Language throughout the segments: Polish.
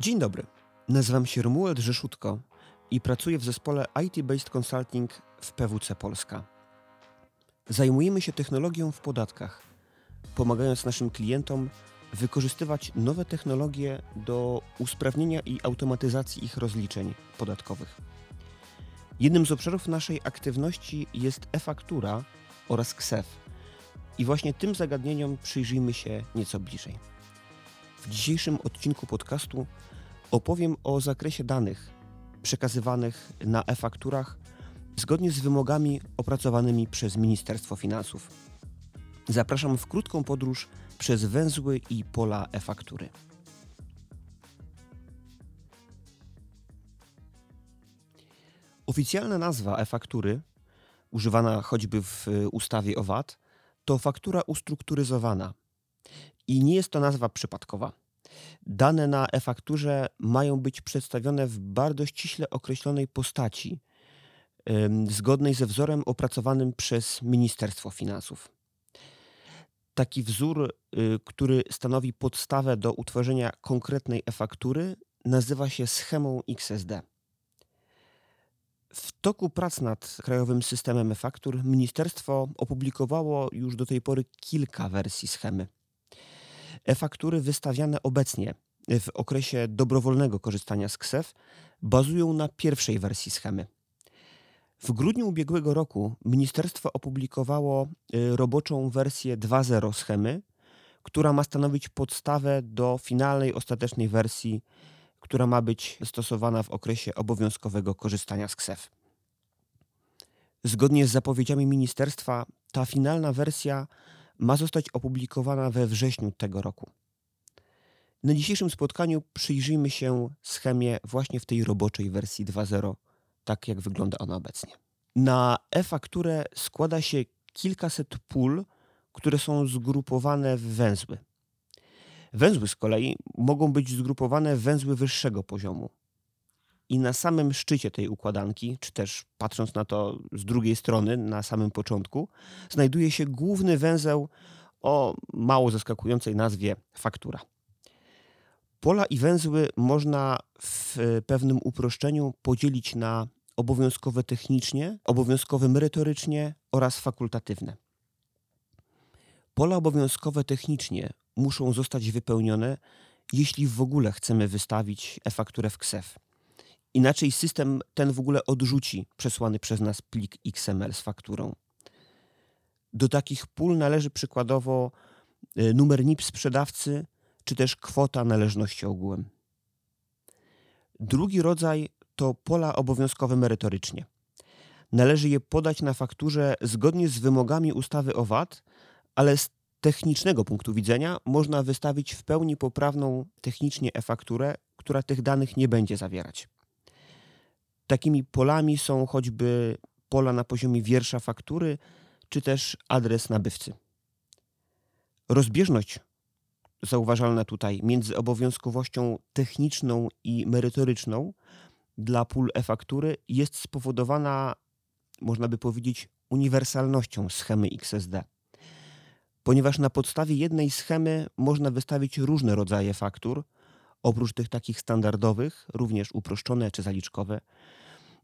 Dzień dobry. Nazywam się Romuald Rzeszutko i pracuję w zespole IT-Based Consulting w PWC Polska. Zajmujemy się technologią w podatkach, pomagając naszym klientom wykorzystywać nowe technologie do usprawnienia i automatyzacji ich rozliczeń podatkowych. Jednym z obszarów naszej aktywności jest e-faktura oraz KSEF i właśnie tym zagadnieniom przyjrzyjmy się nieco bliżej. W dzisiejszym odcinku podcastu opowiem o zakresie danych przekazywanych na e-fakturach zgodnie z wymogami opracowanymi przez Ministerstwo Finansów. Zapraszam w krótką podróż przez węzły i pola e-faktury. Oficjalna nazwa e-faktury, używana choćby w ustawie o VAT, to faktura ustrukturyzowana. I nie jest to nazwa przypadkowa. Dane na e-fakturze mają być przedstawione w bardzo ściśle określonej postaci, zgodnej ze wzorem opracowanym przez Ministerstwo Finansów. Taki wzór, y, który stanowi podstawę do utworzenia konkretnej e-faktury, nazywa się schemą XSD. W toku prac nad krajowym systemem e-faktur ministerstwo opublikowało już do tej pory kilka wersji schemy. E-faktury wystawiane obecnie w okresie dobrowolnego korzystania z KSEF bazują na pierwszej wersji schemy. W grudniu ubiegłego roku ministerstwo opublikowało y, roboczą wersję 2.0 schemy, która ma stanowić podstawę do finalnej, ostatecznej wersji, która ma być stosowana w okresie obowiązkowego korzystania z KSEF. Zgodnie z zapowiedziami ministerstwa, ta finalna wersja ma zostać opublikowana we wrześniu tego roku. Na dzisiejszym spotkaniu przyjrzyjmy się schemie właśnie w tej roboczej wersji 2.0, tak jak wygląda ona obecnie. Na e-fakturę składa się kilkaset pól, które są zgrupowane w węzły. Węzły z kolei mogą być zgrupowane w węzły wyższego poziomu. I na samym szczycie tej układanki, czy też patrząc na to z drugiej strony, na samym początku, znajduje się główny węzeł o mało zaskakującej nazwie faktura. Pola i węzły można w pewnym uproszczeniu podzielić na obowiązkowe technicznie, obowiązkowe merytorycznie oraz fakultatywne. Pola obowiązkowe technicznie muszą zostać wypełnione, jeśli w ogóle chcemy wystawić e-fakturę w KSEF. Inaczej system ten w ogóle odrzuci przesłany przez nas plik XML z fakturą. Do takich pól należy przykładowo y, numer NIP sprzedawcy czy też kwota należności ogółem. Drugi rodzaj to pola obowiązkowe merytorycznie. Należy je podać na fakturze zgodnie z wymogami ustawy o VAT, ale z technicznego punktu widzenia można wystawić w pełni poprawną technicznie e-fakturę, która tych danych nie będzie zawierać. Takimi polami są choćby pola na poziomie wiersza faktury, czy też adres nabywcy. Rozbieżność zauważalna tutaj między obowiązkowością techniczną i merytoryczną dla pól e-faktury jest spowodowana, można by powiedzieć, uniwersalnością schemy XSD. Ponieważ na podstawie jednej schemy można wystawić różne rodzaje faktur, oprócz tych takich standardowych, również uproszczone czy zaliczkowe.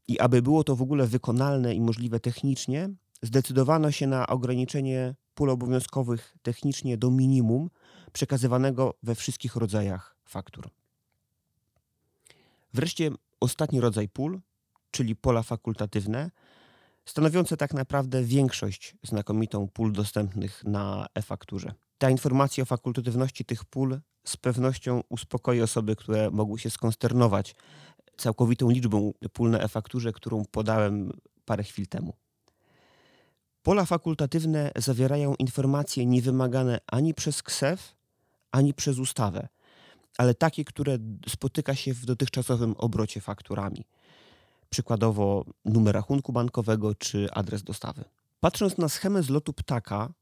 I aby było to w ogóle wykonalne i możliwe technicznie, zdecydowano się na ograniczenie pól obowiązkowych technicznie do minimum przekazywanego we wszystkich rodzajach faktur. Wreszcie ostatni rodzaj pól, czyli pola fakultatywne, stanowiące tak naprawdę większość znakomitą pól dostępnych na e-fakturze. Ta informacja o fakultatywności tych pól z pewnością uspokoi osoby, które mogły się skonsternować całkowitą liczbą pól na e-fakturze, którą podałem parę chwil temu. Pola fakultatywne zawierają informacje niewymagane ani przez KSEF, ani przez ustawę, ale takie, które spotyka się w dotychczasowym obrocie fakturami. Przykładowo numer rachunku bankowego czy adres dostawy. Patrząc na schemę z lotu ptaka,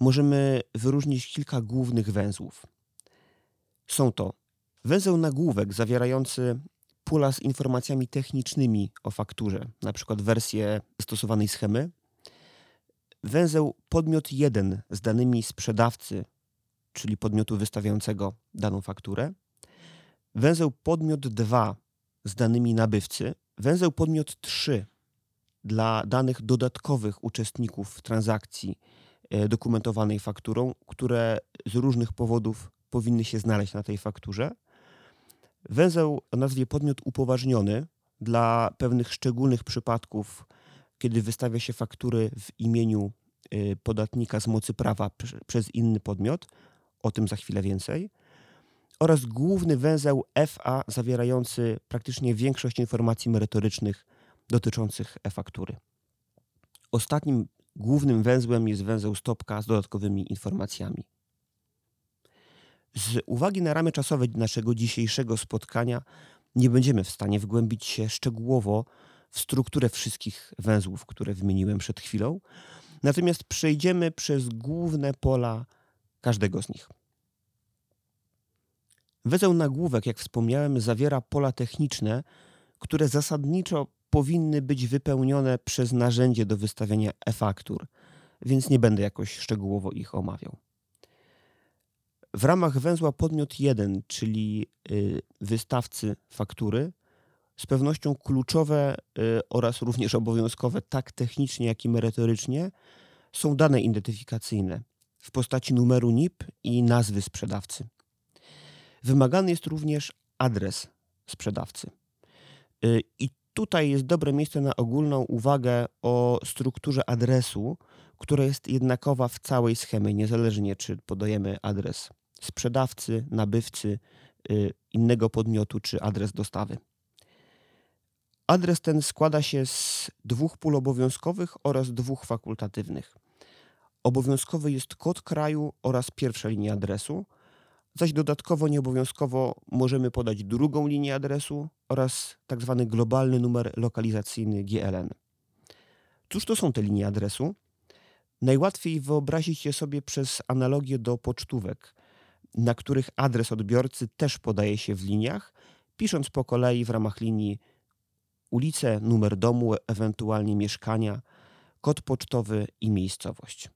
możemy wyróżnić kilka głównych węzłów. Są to węzeł nagłówek zawierający pula z informacjami technicznymi o fakturze, przykład wersję stosowanej schemy, węzeł podmiot 1 z danymi sprzedawcy, czyli podmiotu wystawiającego daną fakturę, węzeł podmiot 2 z danymi nabywcy, węzeł podmiot 3 dla danych dodatkowych uczestników transakcji dokumentowanej fakturą, które z różnych powodów powinny się znaleźć na tej fakturze. Węzeł o nazwie podmiot upoważniony dla pewnych szczególnych przypadków, kiedy wystawia się faktury w imieniu y, podatnika z mocy prawa przez inny podmiot, o tym za chwilę więcej, oraz główny węzeł FA zawierający praktycznie większość informacji merytorycznych dotyczących e-faktury. Ostatnim głównym węzłem jest węzeł stopka z dodatkowymi informacjami. Z uwagi na ramy czasowe naszego dzisiejszego spotkania nie będziemy w stanie wgłębić się szczegółowo w strukturę wszystkich węzłów, które wymieniłem przed chwilą, natomiast przejdziemy przez główne pola każdego z nich. Węzeł nagłówek, jak wspomniałem, zawiera pola techniczne, które zasadniczo powinny być wypełnione przez narzędzie do wystawiania e-faktur, więc nie będę jakoś szczegółowo ich omawiał. W ramach węzła podmiot 1, czyli y, wystawcy faktury, z pewnością kluczowe y, oraz również obowiązkowe, tak technicznie, jak i merytorycznie, są dane identyfikacyjne w postaci numeru NIP i nazwy sprzedawcy. Wymagany jest również adres sprzedawcy. Y, I tutaj jest dobre miejsce na ogólną uwagę o strukturze adresu, która jest jednakowa w całej schemie, niezależnie czy podajemy adres sprzedawcy, nabywcy, y, innego podmiotu czy adres dostawy. Adres ten składa się z dwóch pól obowiązkowych oraz dwóch fakultatywnych. Obowiązkowy jest kod kraju oraz pierwsza linia adresu, zaś dodatkowo nieobowiązkowo możemy podać drugą linię adresu oraz tzw. Tak globalny numer lokalizacyjny GLN. Cóż to są te linie adresu? Najłatwiej wyobrazić je sobie przez analogię do pocztówek, na których adres odbiorcy też podaje się w liniach, pisząc po kolei w ramach linii ulicę, numer domu, ewentualnie mieszkania, kod pocztowy i miejscowość.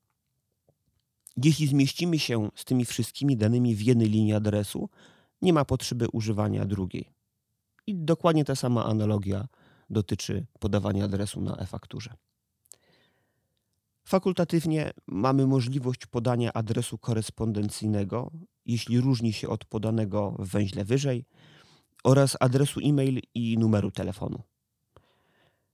Jeśli zmieścimy się z tymi wszystkimi danymi w jednej linii adresu, nie ma potrzeby używania drugiej. I dokładnie ta sama analogia dotyczy podawania adresu na e-fakturze. Fakultatywnie mamy możliwość podania adresu korespondencyjnego, jeśli różni się od podanego w węźle wyżej, oraz adresu e-mail i numeru telefonu.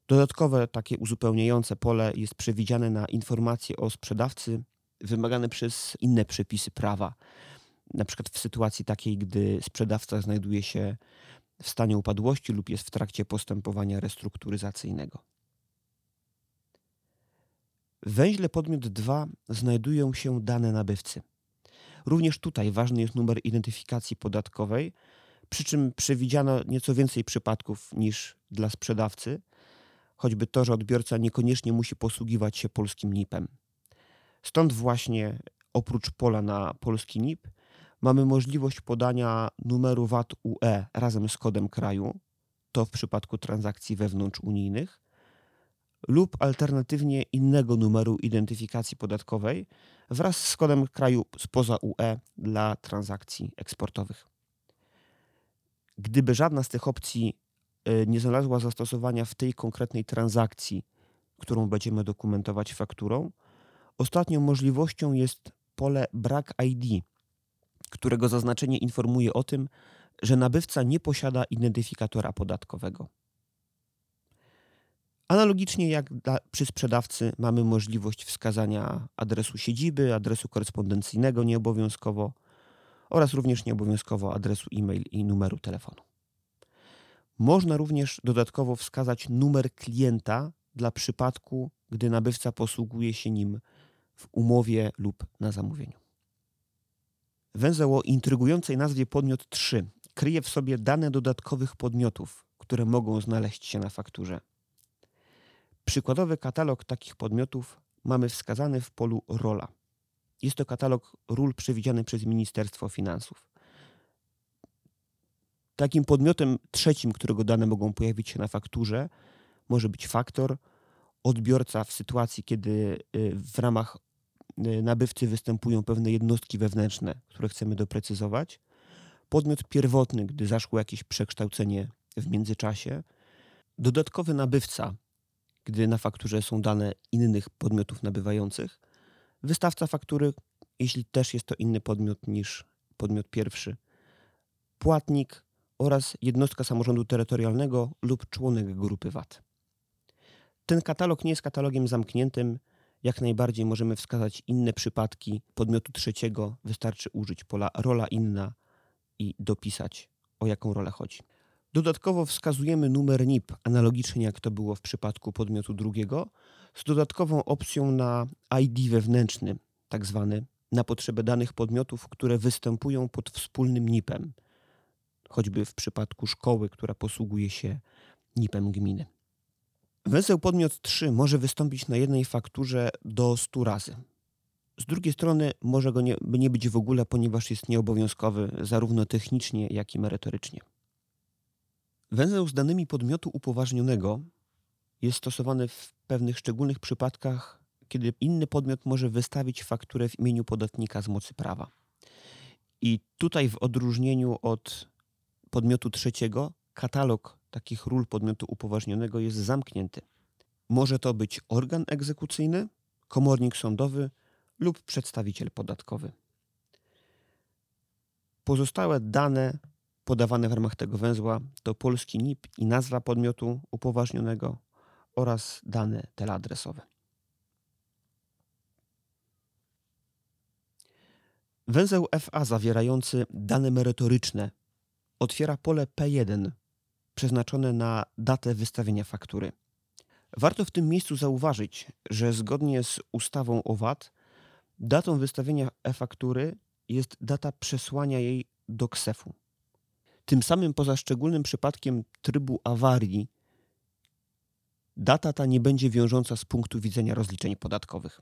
Dodatkowe takie uzupełniające pole jest przewidziane na informacje o sprzedawcy wymagane przez inne przepisy prawa. Na przykład w sytuacji takiej, gdy sprzedawca znajduje się w stanie upadłości lub jest w trakcie postępowania restrukturyzacyjnego. W węźle podmiot 2 znajdują się dane nabywcy. Również tutaj ważny jest numer identyfikacji podatkowej, przy czym przewidziano nieco więcej przypadków niż dla sprzedawcy, choćby to, że odbiorca niekoniecznie musi posługiwać się polskim NIP-em. Stąd właśnie oprócz pola na polski NIP mamy możliwość podania numeru VAT UE razem z kodem kraju, to w przypadku transakcji wewnątrzunijnych, lub alternatywnie innego numeru identyfikacji podatkowej wraz z kodem kraju spoza UE dla transakcji eksportowych. Gdyby żadna z tych opcji e, nie znalazła zastosowania w tej konkretnej transakcji, którą będziemy dokumentować fakturą, ostatnią możliwością jest pole brak ID, którego zaznaczenie informuje o tym, że nabywca nie posiada identyfikatora podatkowego. Analogicznie jak dla, przy sprzedawcy mamy możliwość wskazania adresu siedziby, adresu korespondencyjnego nieobowiązkowo oraz również nieobowiązkowo adresu e-mail i numeru telefonu. Można również dodatkowo wskazać numer klienta dla przypadku, gdy nabywca posługuje się nim w umowie lub na zamówieniu. Węzeł o intrygującej nazwie podmiot 3 kryje w sobie dane dodatkowych podmiotów, które mogą znaleźć się na fakturze. Przykładowy katalog takich podmiotów mamy wskazany w polu rola. Jest to katalog ról przewidziany przez Ministerstwo Finansów. Takim podmiotem trzecim, którego dane mogą pojawić się na fakturze, może być faktor, odbiorca w sytuacji, kiedy y, w ramach nabywcy występują pewne jednostki wewnętrzne, które chcemy doprecyzować, podmiot pierwotny, gdy zaszło jakieś przekształcenie w międzyczasie, dodatkowy nabywca, gdy na fakturze są dane innych podmiotów nabywających, wystawca faktury, jeśli też jest to inny podmiot niż podmiot pierwszy, płatnik oraz jednostka samorządu terytorialnego lub członek grupy VAT. Ten katalog nie jest katalogiem zamkniętym. Jak najbardziej możemy wskazać inne przypadki podmiotu trzeciego. Wystarczy użyć pola rola inna i dopisać o jaką rolę chodzi. Dodatkowo wskazujemy numer NIP, analogicznie jak to było w przypadku podmiotu drugiego, z dodatkową opcją na ID wewnętrzny, tak zwany, na potrzebę danych podmiotów, które występują pod wspólnym NIP-em, choćby w przypadku szkoły, która posługuje się NIP-em gminy. Węzeł podmiot 3 może wystąpić na jednej fakturze do 100 razy. Z drugiej strony może go nie, nie być w ogóle, ponieważ jest nieobowiązkowy zarówno technicznie, jak i merytorycznie. Węzeł z danymi podmiotu upoważnionego jest stosowany w pewnych szczególnych przypadkach, kiedy inny podmiot może wystawić fakturę w imieniu podatnika z mocy prawa. I tutaj, w odróżnieniu od podmiotu trzeciego, katalog takich ról podmiotu upoważnionego jest zamknięty. Może to być organ egzekucyjny, komornik sądowy lub przedstawiciel podatkowy. Pozostałe dane podawane w ramach tego węzła to polski NIP i nazwa podmiotu upoważnionego oraz dane teleadresowe. Węzeł FA zawierający dane merytoryczne otwiera pole P1 przeznaczone na datę wystawienia faktury. Warto w tym miejscu zauważyć, że zgodnie z ustawą o VAT datą wystawienia e-faktury jest data przesłania jej do KSEF-u. Tym samym poza szczególnym przypadkiem trybu awarii data ta nie będzie wiążąca z punktu widzenia rozliczeń podatkowych.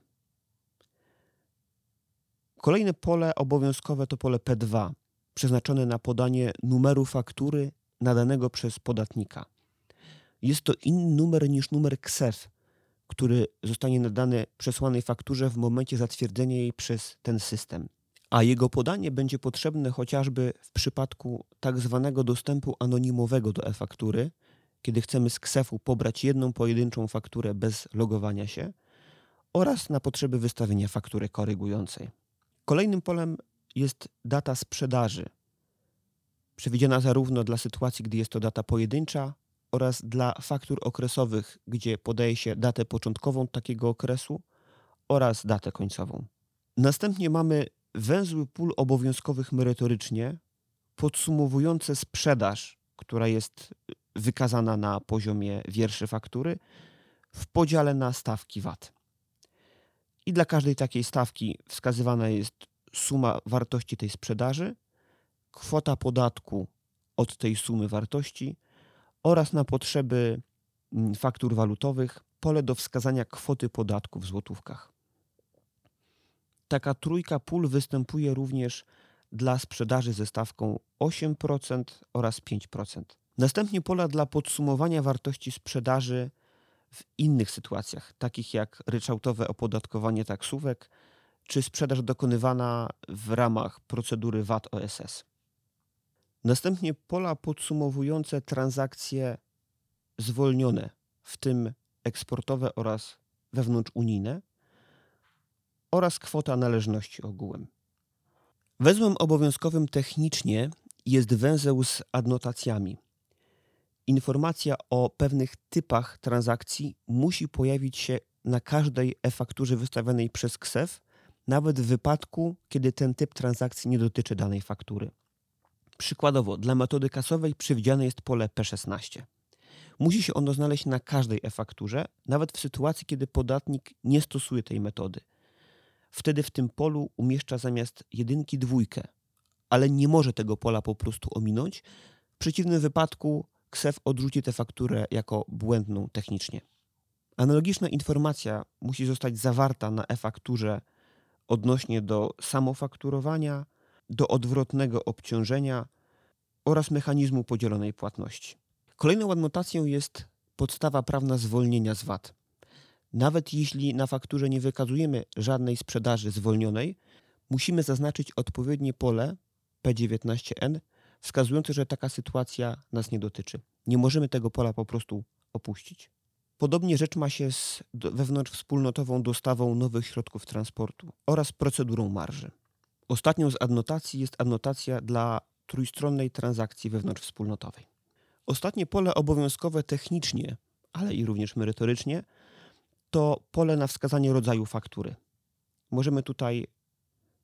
Kolejne pole obowiązkowe to pole P2, przeznaczone na podanie numeru faktury nadanego przez podatnika. Jest to inny numer niż numer KSEF, który zostanie nadany przesłanej fakturze w momencie zatwierdzenia jej przez ten system. A jego podanie będzie potrzebne chociażby w przypadku tak zwanego dostępu anonimowego do e-faktury, kiedy chcemy z KSEF-u pobrać jedną pojedynczą fakturę bez logowania się oraz na potrzeby wystawienia faktury korygującej. Kolejnym polem jest data sprzedaży, przewidziana zarówno dla sytuacji, gdy jest to data pojedyncza oraz dla faktur okresowych, gdzie podaje się datę początkową takiego okresu oraz datę końcową. Następnie mamy węzły pól obowiązkowych merytorycznie podsumowujące sprzedaż, która jest wykazana na poziomie wierszy faktury w podziale na stawki VAT. I dla każdej takiej stawki wskazywana jest suma wartości tej sprzedaży kwota podatku od tej sumy wartości oraz na potrzeby mm, faktur walutowych pole do wskazania kwoty podatku w złotówkach. Taka trójka pól występuje również dla sprzedaży ze stawką 8% oraz 5%. Następnie pola dla podsumowania wartości sprzedaży w innych sytuacjach, takich jak ryczałtowe opodatkowanie taksówek czy sprzedaż dokonywana w ramach procedury VAT OSS. Następnie pola podsumowujące transakcje zwolnione, w tym eksportowe oraz wewnątrzunijne oraz kwota należności ogółem. Węzłem obowiązkowym technicznie jest węzeł z adnotacjami. Informacja o pewnych typach transakcji musi pojawić się na każdej e-fakturze wystawionej przez KSEF, nawet w wypadku, kiedy ten typ transakcji nie dotyczy danej faktury. Przykładowo, dla metody kasowej przewidziane jest pole P16. Musi się ono znaleźć na każdej e-fakturze, nawet w sytuacji, kiedy podatnik nie stosuje tej metody. Wtedy w tym polu umieszcza zamiast jedynki dwójkę, ale nie może tego pola po prostu ominąć. W przeciwnym wypadku KSEF odrzuci tę fakturę jako błędną technicznie. Analogiczna informacja musi zostać zawarta na e-fakturze odnośnie do samofakturowania, do odwrotnego obciążenia oraz mechanizmu podzielonej płatności. Kolejną adnotacją jest podstawa prawna zwolnienia z VAT. Nawet jeśli na fakturze nie wykazujemy żadnej sprzedaży zwolnionej, musimy zaznaczyć odpowiednie pole P19N wskazujące, że taka sytuacja nas nie dotyczy. Nie możemy tego pola po prostu opuścić. Podobnie rzecz ma się z wewnątrzwspólnotową dostawą nowych środków transportu oraz procedurą marży. Ostatnią z adnotacji jest adnotacja dla trójstronnej transakcji wewnątrzwspólnotowej. Ostatnie pole obowiązkowe technicznie, ale i również merytorycznie, to pole na wskazanie rodzaju faktury. Możemy tutaj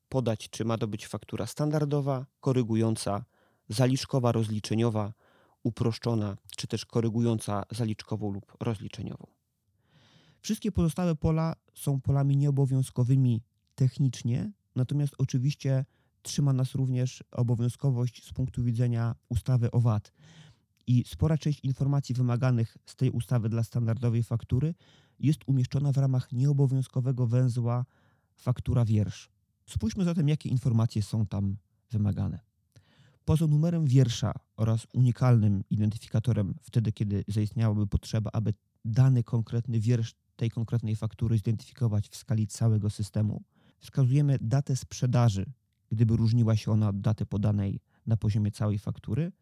podać, czy ma to być faktura standardowa, korygująca, zaliczkowa, rozliczeniowa, uproszczona, czy też korygująca zaliczkową lub rozliczeniową. Wszystkie pozostałe pola są polami nieobowiązkowymi technicznie, natomiast oczywiście trzyma nas również obowiązkowość z punktu widzenia ustawy o VAT. I spora część informacji wymaganych z tej ustawy dla standardowej faktury jest umieszczona w ramach nieobowiązkowego węzła faktura wiersz. Spójrzmy zatem, jakie informacje są tam wymagane. Poza numerem wiersza oraz unikalnym identyfikatorem wtedy, kiedy zaistniałaby potrzeba, aby dany konkretny wiersz tej konkretnej faktury zidentyfikować w skali całego systemu, wskazujemy datę sprzedaży, gdyby różniła się ona od daty podanej na poziomie całej faktury,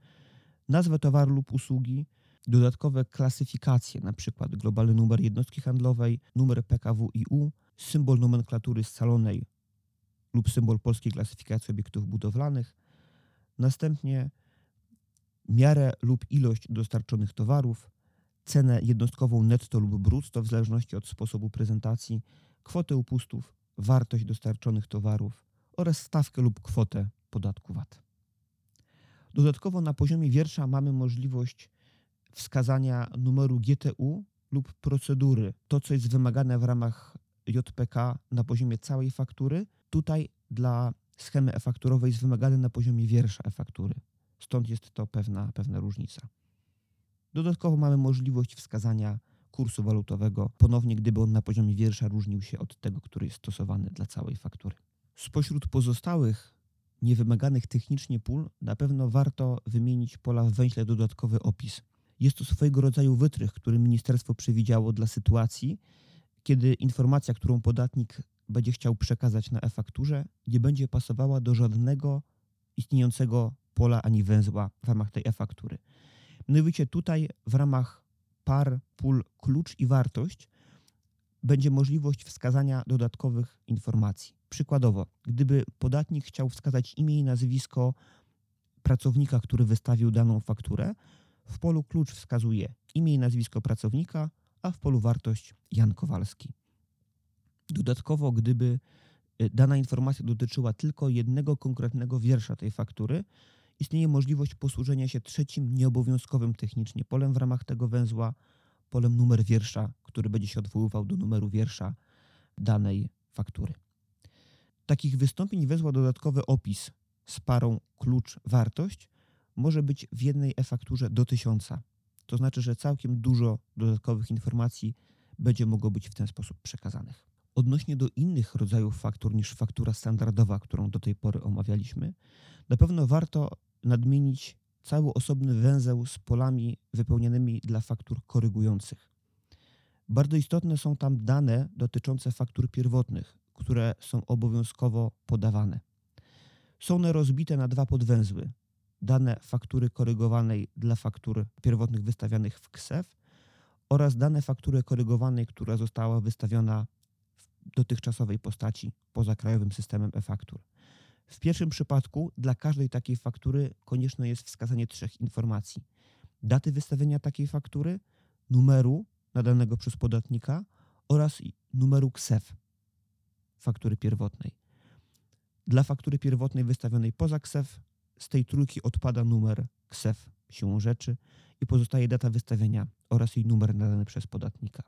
nazwę towaru lub usługi, dodatkowe klasyfikacje, np. globalny numer jednostki handlowej, numer PKWiU, symbol nomenklatury scalonej lub symbol polskiej klasyfikacji obiektów budowlanych, następnie miarę lub ilość dostarczonych towarów, cenę jednostkową netto lub brutto w zależności od sposobu prezentacji, kwotę upustów, wartość dostarczonych towarów oraz stawkę lub kwotę podatku VAT. Dodatkowo na poziomie wiersza mamy możliwość wskazania numeru GTU lub procedury, to co jest wymagane w ramach JPK na poziomie całej faktury, tutaj dla schemy e-fakturowej jest wymagane na poziomie wiersza e-faktury. Stąd jest to pewna, pewna różnica. Dodatkowo mamy możliwość wskazania kursu walutowego, ponownie gdyby on na poziomie wiersza różnił się od tego, który jest stosowany dla całej faktury. Spośród pozostałych niewymaganych technicznie pól na pewno warto wymienić pola w węźle dodatkowy opis. Jest to swojego rodzaju wytrych, który ministerstwo przewidziało dla sytuacji, kiedy informacja, którą podatnik będzie chciał przekazać na e-fakturze, nie będzie pasowała do żadnego istniejącego pola ani węzła w ramach tej e-faktury. Mianowicie tutaj w ramach par, pól, klucz i wartość będzie możliwość wskazania dodatkowych informacji. Przykładowo, gdyby podatnik chciał wskazać imię i nazwisko pracownika, który wystawił daną fakturę, w polu klucz wskazuje imię i nazwisko pracownika, a w polu wartość Jan Kowalski. Dodatkowo, gdyby y, dana informacja dotyczyła tylko jednego konkretnego wiersza tej faktury, istnieje możliwość posłużenia się trzecim nieobowiązkowym technicznie polem w ramach tego węzła, polem numer wiersza, który będzie się odwoływał do numeru wiersza danej faktury. Takich wystąpień wezła dodatkowy opis z parą klucz-wartość może być w jednej e-fakturze do tysiąca. To znaczy, że całkiem dużo dodatkowych informacji będzie mogło być w ten sposób przekazanych. Odnośnie do innych rodzajów faktur niż faktura standardowa, którą do tej pory omawialiśmy, na pewno warto nadmienić cały osobny węzeł z polami wypełnionymi dla faktur korygujących. Bardzo istotne są tam dane dotyczące faktur pierwotnych, które są obowiązkowo podawane. Są one rozbite na dwa podwęzły. Dane faktury korygowanej dla faktur pierwotnych wystawianych w KSEF oraz dane faktury korygowanej, która została wystawiona w dotychczasowej postaci poza krajowym systemem e-faktur. W pierwszym przypadku dla każdej takiej faktury konieczne jest wskazanie trzech informacji: daty wystawienia takiej faktury, numeru nadanego przez podatnika oraz numeru KSEF faktury pierwotnej. Dla faktury pierwotnej wystawionej poza KSEF z tej trójki odpada numer KSEF siłą rzeczy i pozostaje data wystawienia oraz jej numer nadany przez podatnika.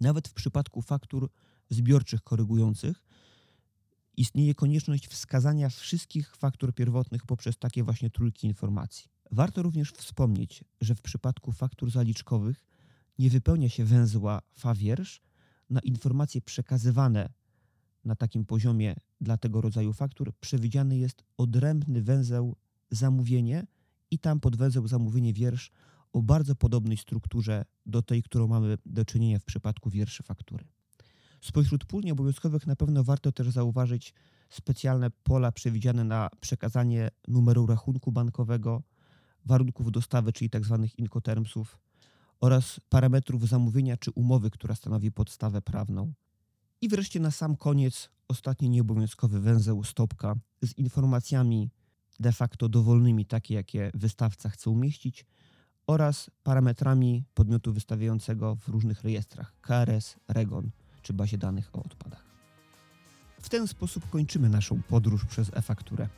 Nawet w przypadku faktur zbiorczych korygujących istnieje konieczność wskazania wszystkich faktur pierwotnych poprzez takie właśnie trójki informacji. Warto również wspomnieć, że w przypadku faktur zaliczkowych nie wypełnia się węzła fa-wiersz na informacje przekazywane na takim poziomie dla tego rodzaju faktur przewidziany jest odrębny węzeł zamówienie i tam pod węzeł zamówienie wiersz o bardzo podobnej strukturze do tej, którą mamy do czynienia w przypadku wierszy faktury. Spośród pól nieobowiązkowych na pewno warto też zauważyć specjalne pola przewidziane na przekazanie numeru rachunku bankowego, warunków dostawy, czyli tzw. incotermsów oraz parametrów zamówienia czy umowy, która stanowi podstawę prawną. I wreszcie na sam koniec ostatni nieobowiązkowy węzeł stopka z informacjami de facto dowolnymi, takie jakie wystawca chce umieścić, oraz parametrami podmiotu wystawiającego w różnych rejestrach KRS, REGON czy bazie danych o odpadach. W ten sposób kończymy naszą podróż przez e-fakturę.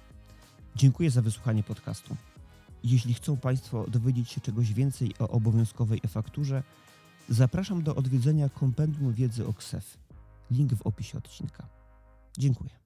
Dziękuję za wysłuchanie podcastu. Jeśli chcą Państwo dowiedzieć się czegoś więcej o obowiązkowej e-fakturze, zapraszam do odwiedzenia kompendium wiedzy o KSEF. Link w opisie odcinka. Dziękuję.